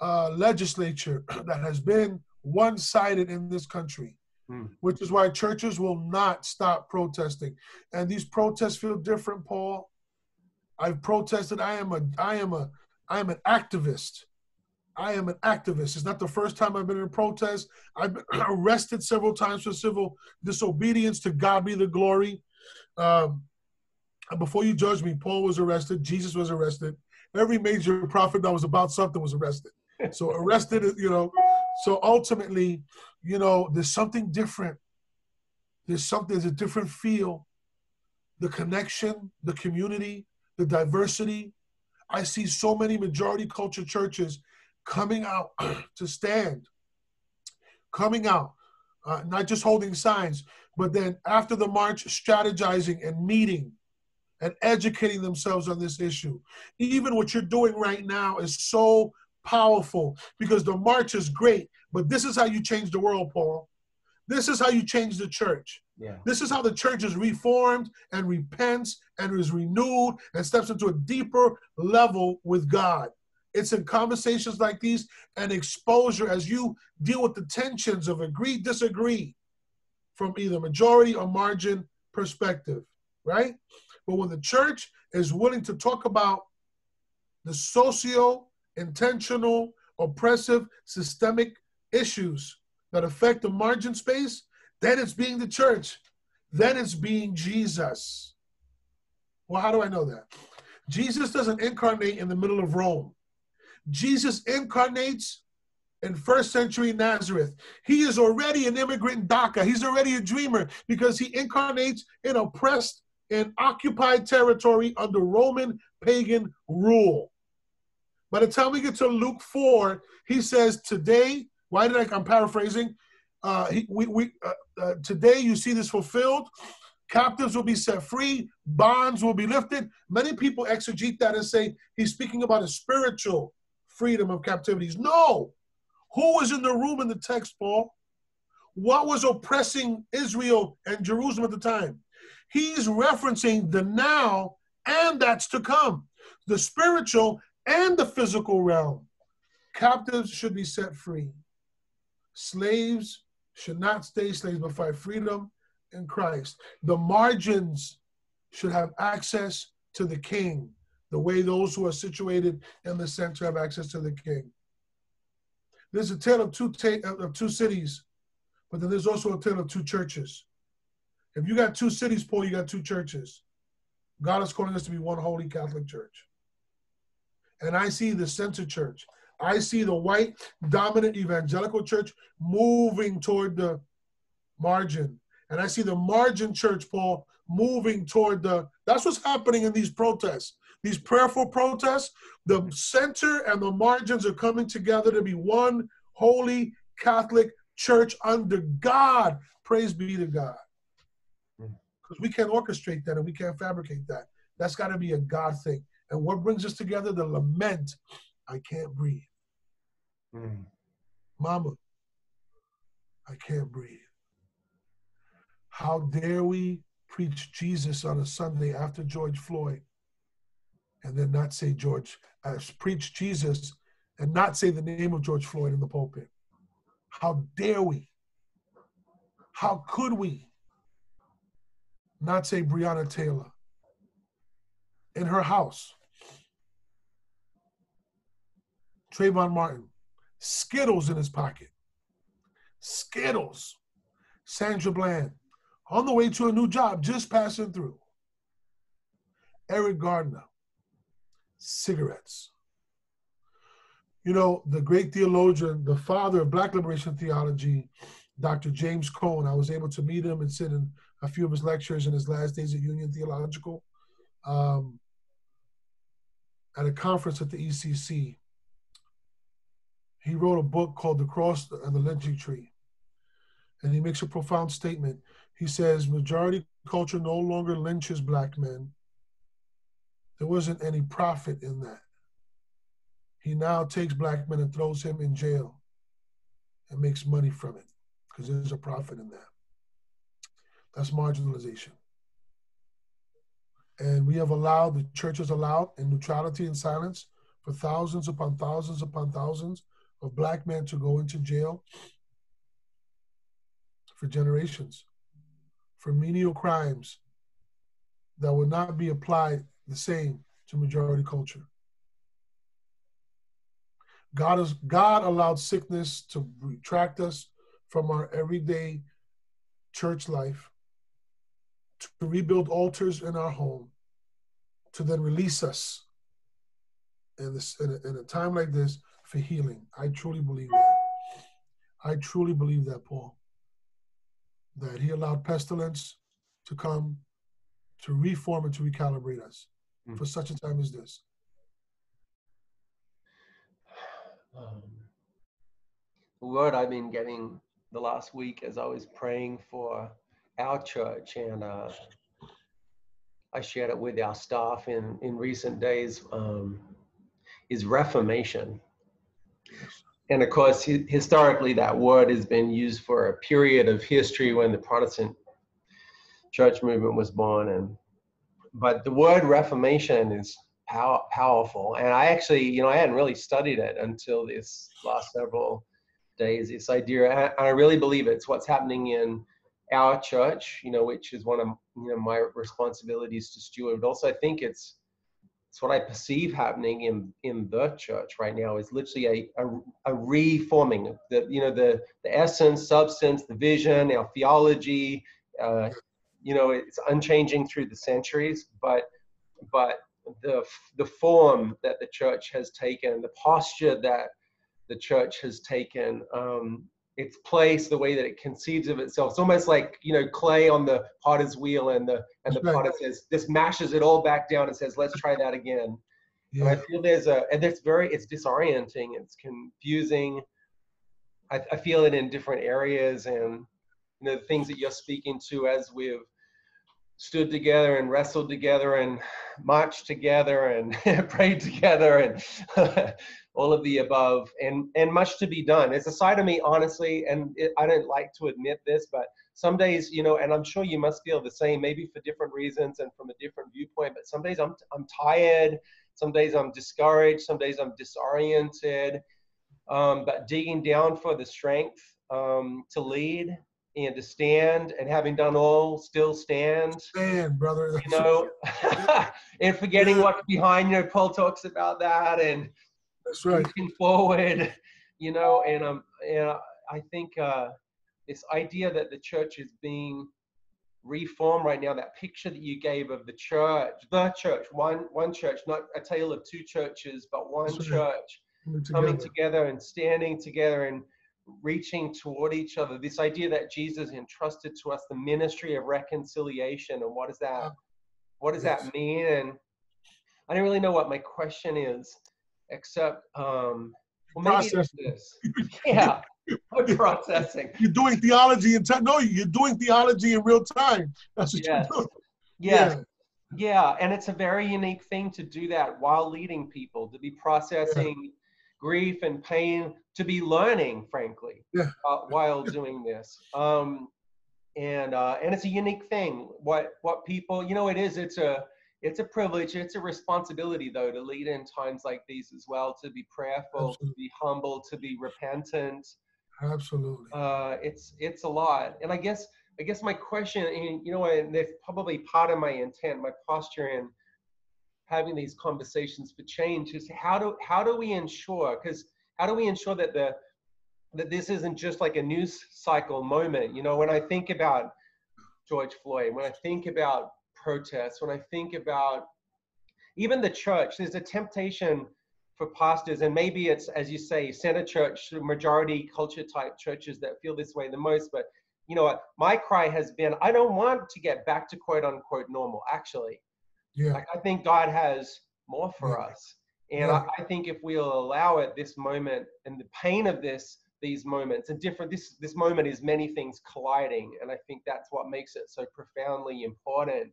S2: uh, legislature <clears throat> that has been one-sided in this country Hmm. Which is why churches will not stop protesting. And these protests feel different, Paul. I've protested. I am a I am a I am an activist. I am an activist. It's not the first time I've been in a protest. I've been <clears throat> arrested several times for civil disobedience. To God be the glory. Um, before you judge me, Paul was arrested. Jesus was arrested. Every major prophet that was about something was arrested. <laughs> So arrested, you know. So ultimately, you know, there's something different. There's something, there's a different feel. The connection, the community, the diversity. I see so many majority culture churches coming out <clears throat> to stand, coming out, uh, not just holding signs, but then after the march, strategizing and meeting and educating themselves on this issue. Even what you're doing right now is so powerful because the march is great, but this is how you change the world, Paul. This is how you change the church.
S1: Yeah.
S2: This is how the church is reformed and repents and is renewed and steps into a deeper level with God. It's in conversations like these and exposure as you deal with the tensions of agree, disagree from either majority or margin perspective, right? But when the church is willing to talk about the socio intentional, oppressive, systemic issues that affect the margin space, then it's being the church. Then it's being Jesus. Well, how do I know that? Jesus doesn't incarnate in the middle of Rome. Jesus incarnates in first century Nazareth. He is already an immigrant in Dhaka. He's already a dreamer because he incarnates in oppressed and occupied territory under Roman pagan rule. By the time we get to Luke 4, he says, Today, why did I, I'm paraphrasing, uh, he, we, we, uh, uh, today you see this fulfilled. Captives will be set free, bonds will be lifted. Many people exegete that and say he's speaking about a spiritual freedom of captivities. No. Who was in the room in the text, Paul? What was oppressing Israel and Jerusalem at the time? He's referencing the now and that's to come. The spiritual and the physical realm. Captives should be set free. Slaves should not stay slaves but find freedom in Christ. The margins should have access to the king. the way those who are situated in the center have access to the king. There's a tale of two, ta- of two cities, but then there's also a tale of two churches. If you got two cities, Paul, you got two churches. God is calling us to be one holy Catholic church. And I see the center church. I see the white dominant evangelical church moving toward the margin. And I see the margin church, Paul, moving toward the. That's what's happening in these protests. These prayerful protests, the center and the margins are coming together to be one holy Catholic church under God. Praise be to God. Because we can't orchestrate that and we can't fabricate that. That's got to be a God thing. And what brings us together? The lament I can't breathe. Mm. Mama, I can't breathe. How dare we preach Jesus on a Sunday after George Floyd and then not say George, uh, preach Jesus and not say the name of George Floyd in the pulpit? How dare we? How could we not say Breonna Taylor in her house? Trayvon Martin, Skittles in his pocket. Skittles. Sandra Bland, on the way to a new job, just passing through. Eric Gardner, cigarettes. You know, the great theologian, the father of Black liberation theology, Dr. James Cone, I was able to meet him and sit in a few of his lectures in his last days at Union Theological um, at a conference at the ECC. He wrote a book called The Cross and the Lynching Tree. And he makes a profound statement. He says, majority culture no longer lynches black men there wasn't any profit in that. He now takes black men and throws him in jail and makes money from it because there's a profit in that. That's marginalization. And we have allowed, the church has allowed, in neutrality and silence, for thousands upon thousands upon thousands of black men to go into jail for generations for menial crimes that would not be applied the same to majority culture. God is God allowed sickness to retract us from our everyday church life, to rebuild altars in our home, to then release us in this in a, in a time like this for healing. I truly believe that. I truly believe that, Paul. That he allowed pestilence to come to reform and to recalibrate us mm. for such a time as this? <sighs>
S1: Um, the word I've been getting the last week as I was praying for our church, and uh, I shared it with our staff in, in recent days, um, is reformation. And of course, historically, that word has been used for a period of history when the Protestant church movement was born and but the word reformation is pow- powerful and i actually you know i hadn't really studied it until this last several days this idea and i really believe it's what's happening in our church you know which is one of you know my responsibilities to steward. But also i think it's it's what i perceive happening in in the church right now is literally a, a, a reforming the you know the the essence substance the vision our theology uh, you know it's unchanging through the centuries. But but the the form that the church has taken the posture that the church has taken um, its place the way that it conceives of itself it's almost like you know clay on the potter's wheel and the and the right. potter says this mashes it all back down and says let's try that again yeah. and i feel there's a and it's very it's disorienting it's confusing I, I feel it in different areas and you know the things that you're speaking to as we've stood together and wrestled together and marched together and <laughs> prayed together and <laughs> all of the above and and much to be done. It's a side of me honestly and it, i don't like to admit this but some days you know and i'm sure you must feel the same maybe for different reasons and from a different viewpoint but some days i'm i'm tired some days i'm discouraged some days i'm disoriented um, but digging down for the strength um, to lead and to stand and having done all still stand
S2: stand brother
S1: you know <laughs> and forgetting what's behind. You know, Paul talks about that and
S2: That's right.
S1: looking forward. You know, and um, and I think uh, this idea that the church is being reformed right now. That picture that you gave of the church, the church, one one church, not a tale of two churches, but one
S2: That's
S1: church
S2: Coming
S1: coming
S2: together.
S1: together and standing together and reaching toward each other. This idea that Jesus entrusted to us the ministry of reconciliation, and what does that, what does
S2: Yes.
S1: that mean? And I don't really know what my question is, except, um, well, maybe it's this. <laughs> <laughs> Yeah, we're <laughs> processing.
S2: You're doing theology in time. No, you're doing theology in real time. That's what
S1: Yes.
S2: you're doing.
S1: Yes. Yeah, and it's a very unique thing to do that while leading people, to be processing grief and pain, to be learning, frankly,
S2: Yeah.
S1: uh, while doing this. Um, and uh, and it's a unique thing. What what people, you know, it is. It's a it's a privilege. It's a responsibility, though, to lead in times like these as well. To be prayerful, to be humble, to be repentant
S2: Absolutely.
S1: uh, it's it's a lot. And I guess I guess my question, and you know, and that's probably part of my intent, my posture in having these conversations for change is how do how do we ensure? Because how do we ensure that the that this isn't just like a news cycle moment? You know, when I think about George Floyd, when I think about protests, when I think about even the church, there's a temptation for pastors, and maybe it's as you say, center church, majority culture type churches that feel this way the most. But you know what? My cry has been, I don't want to get back to quote unquote normal. Actually,
S2: Yeah.
S1: like I think God has more for
S2: Yeah.
S1: us, and
S2: Yeah.
S1: I, I think if we'll allow it, this moment and the pain of this, these moments, and different. This this moment is many things colliding, and I think that's what makes it so profoundly important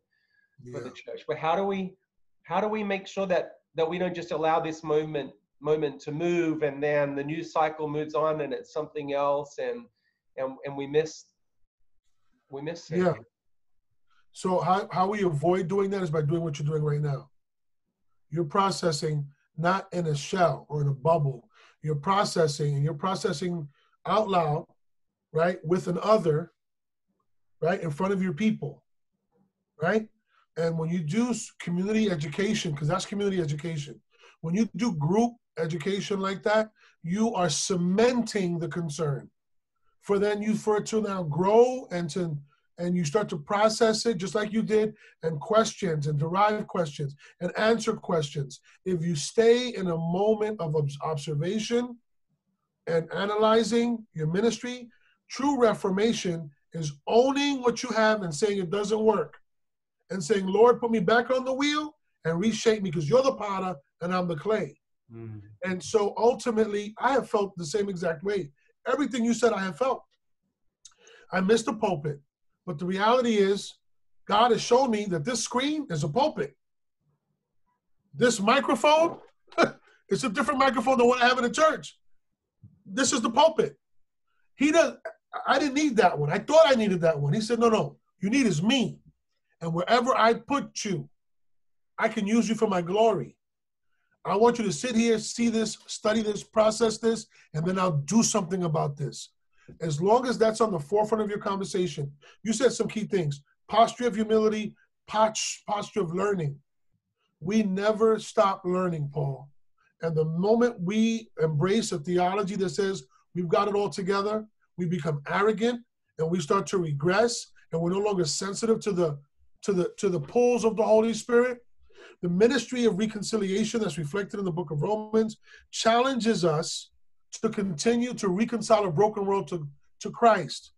S1: for the church. But how do we how do we make sure that that we don't just allow this moment moment to move and then the news cycle moves on and it's something else and and and we miss we miss it.
S2: Yeah. So how, how we avoid doing that is by doing what you're doing right now. You're processing not in a shell or in a bubble. You're processing and you're processing out loud, right, with an other, right, in front of your people, right? And when you do community education, because that's community education, when you do group education like that, you are cementing the concern for then you for it to now grow and to and you start to process it just like you did and questions and derive questions and answer questions if you stay in a moment of observation and analyzing your ministry true reformation is owning what you have and saying it doesn't work and saying lord put me back on the wheel and reshape me because you're the potter and i'm the clay
S1: Mm.
S2: and so ultimately, I have felt the same exact way. Everything you said, I have felt. I missed the pulpit. But the reality is, God has shown me that this screen is a pulpit. This microphone, <laughs> it's a different microphone than what I have in the church. This is the pulpit. He does. I didn't need that one. I thought I needed that one. He said, no, no, you need is me. And wherever I put you, I can use you for my glory. I want you to sit here, see this, study this, process this, and then I'll do something about this. As long as that's on the forefront of your conversation, you said some key things posture of humility, posture of learning. We never stop learning, Paul. And the moment we embrace a theology that says we've got it all together, we become arrogant and we start to regress and we're no longer sensitive to the to the to the pulls of the Holy Spirit the ministry of reconciliation that's reflected in the book of Romans challenges us to continue to reconcile a broken world to, to Christ.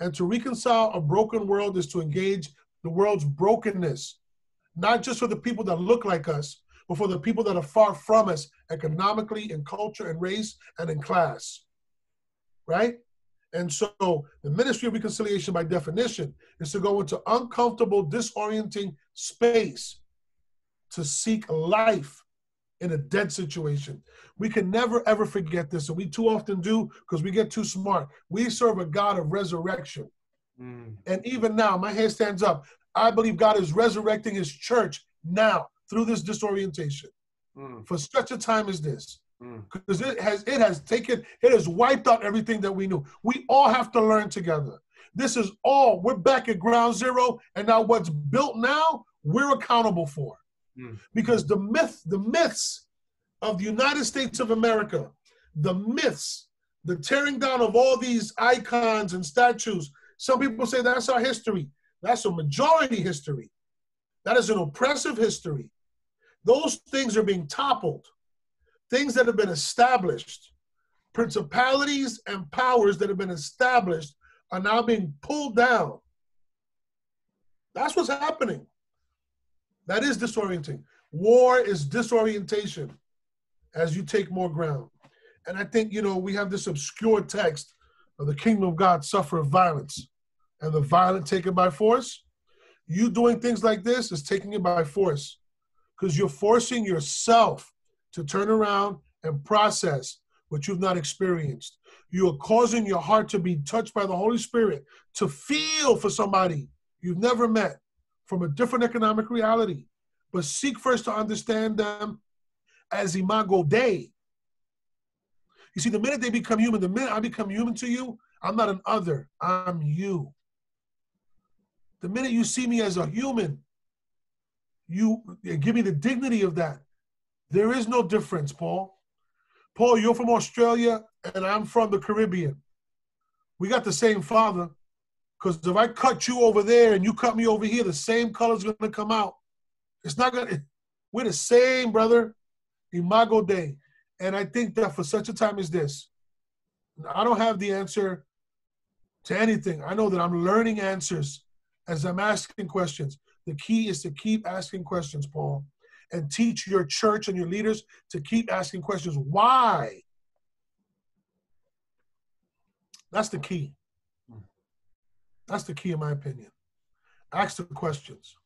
S2: And to reconcile a broken world is to engage the world's brokenness, not just for the people that look like us, but for the people that are far from us economically, in culture, and race, and in class. Right? And so the ministry of reconciliation, by definition, is to go into uncomfortable, disorienting space to seek life in a dead situation. We can never ever forget this, and we too often do because we get too smart. We serve a God of resurrection.
S1: Mm.
S2: And even now, my hand stands up. I believe God is resurrecting his church now through this disorientation
S1: Mm.
S2: for such a time as this.
S1: Mm.
S2: Because it has it has taken, it has wiped out everything that we knew. We all have to learn together. This is all, we're back at ground zero, and now what's built now, we're accountable for. Mm. Because the myth, the myths of the United States of America, the myths, the tearing down of all these icons and statues. Some people say that's our history. That's a majority history. That is an oppressive history. Those things are being toppled. Things that have been established, principalities and powers that have been established are now being pulled down. That's what's happening. That is disorienting. War is disorientation as you take more ground. And I think, you know, we have this obscure text of the kingdom of God suffer violence and the violent taken by force. You doing things like this is taking it by force because you're forcing yourself to turn around and process what you've not experienced. You are causing your heart to be touched by the Holy Spirit, to feel for somebody you've never met from a different economic reality. But seek first to understand them as imago Dei. You see, the minute they become human, the minute I become human to you, I'm not an other, I'm you. The minute you see me as a human, you give me the dignity of that. There is no difference, Paul. Paul, you're from Australia and I'm from the Caribbean. We got the same father. Because if I cut you over there and you cut me over here, the same color's gonna come out. It's not gonna, <laughs> we're the same, brother. Imago Dei. And I think that for such a time as this, I don't have the answer to anything. I know that I'm learning answers as I'm asking questions. The key is to keep asking questions, Paul, and teach your church and your leaders to keep asking questions. Why? That's the key. That's the key, in my opinion. Ask the questions,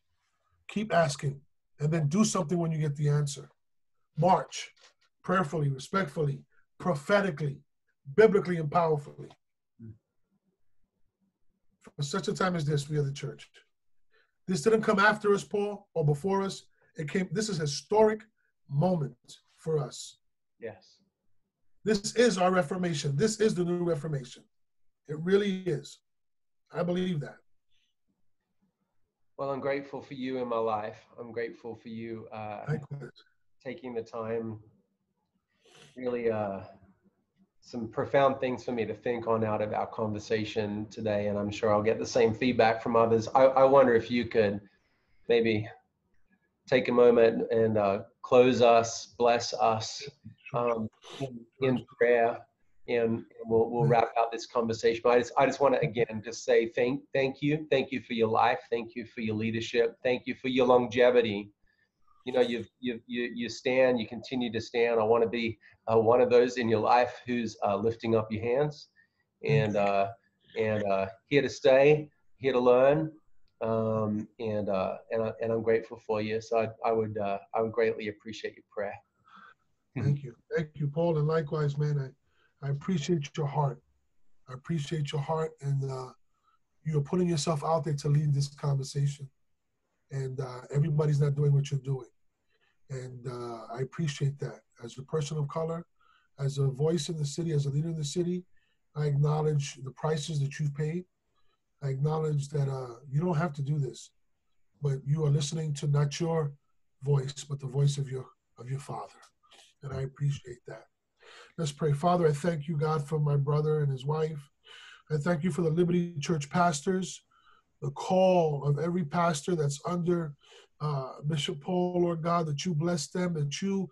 S2: keep asking, and then do something when you get the answer. March prayerfully, respectfully, prophetically, biblically, and powerfully. For such a time as this, we are the church. This didn't come after us, Paul, or before us. It came, this is a historic moment for us.
S1: Yes.
S2: This is our Reformation. This is the new Reformation. It really is. I believe that.
S1: Well, I'm grateful for you in my life. I'm grateful for you uh, taking the time. Really, uh, some profound things for me to think on out of our conversation today, and I'm sure I'll get the same feedback from others. I, I wonder if you could maybe take a moment and uh, close us, bless us um, in, in prayer and we'll, we'll wrap out this conversation. But I just, I just want to again just say thank thank you, thank you for your life, thank you for your leadership, thank you for your longevity. You know, you've, you you you stand, you continue to stand. I want to be uh, one of those in your life who's uh, lifting up your hands, and uh, and uh, here to stay, here to learn, um, and uh, and and I'm grateful for you. So I, I would uh, I would greatly appreciate your prayer.
S2: Thank you, thank you, Paul, and likewise, man. I, I appreciate your heart. I appreciate your heart, and uh, you're putting yourself out there to lead this conversation. And uh, everybody's not doing what you're doing. And uh, I appreciate that. As a person of color, as a voice in the city, as a leader in the city, I acknowledge the prices that you've paid. I acknowledge that uh, you don't have to do this, but you are listening to not your voice, but the voice of your of your father, and I appreciate that. Let's pray. Father, I thank you, God, for my brother and his wife. I thank you for the Liberty Church pastors, the call of every pastor that's under uh, Bishop Paul, Lord God, that you bless them, that you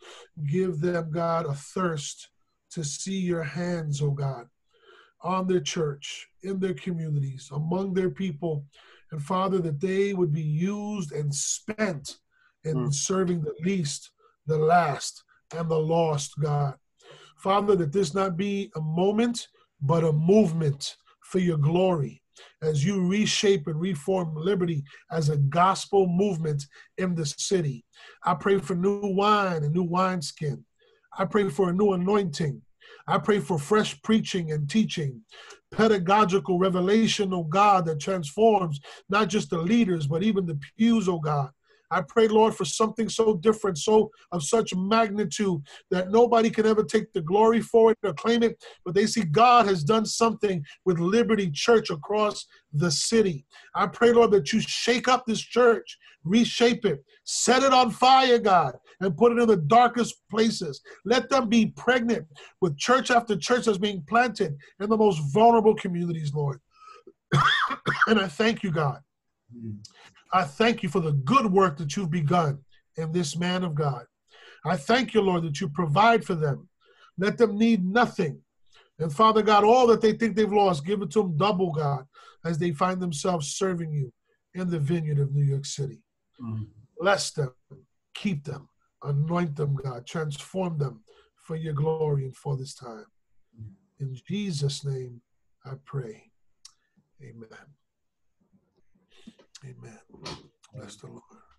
S2: give them, God, a thirst to see your hands, oh God, on their church, in their communities, among their people. And Father, that they would be used and spent in mm. serving the least, the last, and the lost, God. Father, that this not be a moment, but a movement for your glory as you reshape and reform liberty as a gospel movement in the city. I pray for new wine and new wineskin. I pray for a new anointing. I pray for fresh preaching and teaching, pedagogical revelation, oh God, that transforms not just the leaders, but even the pews, oh God. I pray, Lord, for something so different, so of such magnitude that nobody can ever take the glory for it or claim it, but they see God has done something with Liberty Church across the city. I pray, Lord, that you shake up this church, reshape it, set it on fire, God, and put it in the darkest places. Let them be pregnant with church after church that's being planted in the most vulnerable communities, Lord. <coughs> and I thank you, God. I thank you for the good work that you've begun in this man of God. I thank you, Lord, that you provide for them. Let them need nothing. And Father God, all that they think they've lost, give it to them double, God, as they find themselves serving you in the vineyard of New York City. Mm. Bless them, keep them, anoint them, God, transform them for your glory and for this time. Mm. In Jesus' name, I pray. Amen. Amen. Bless the Lord.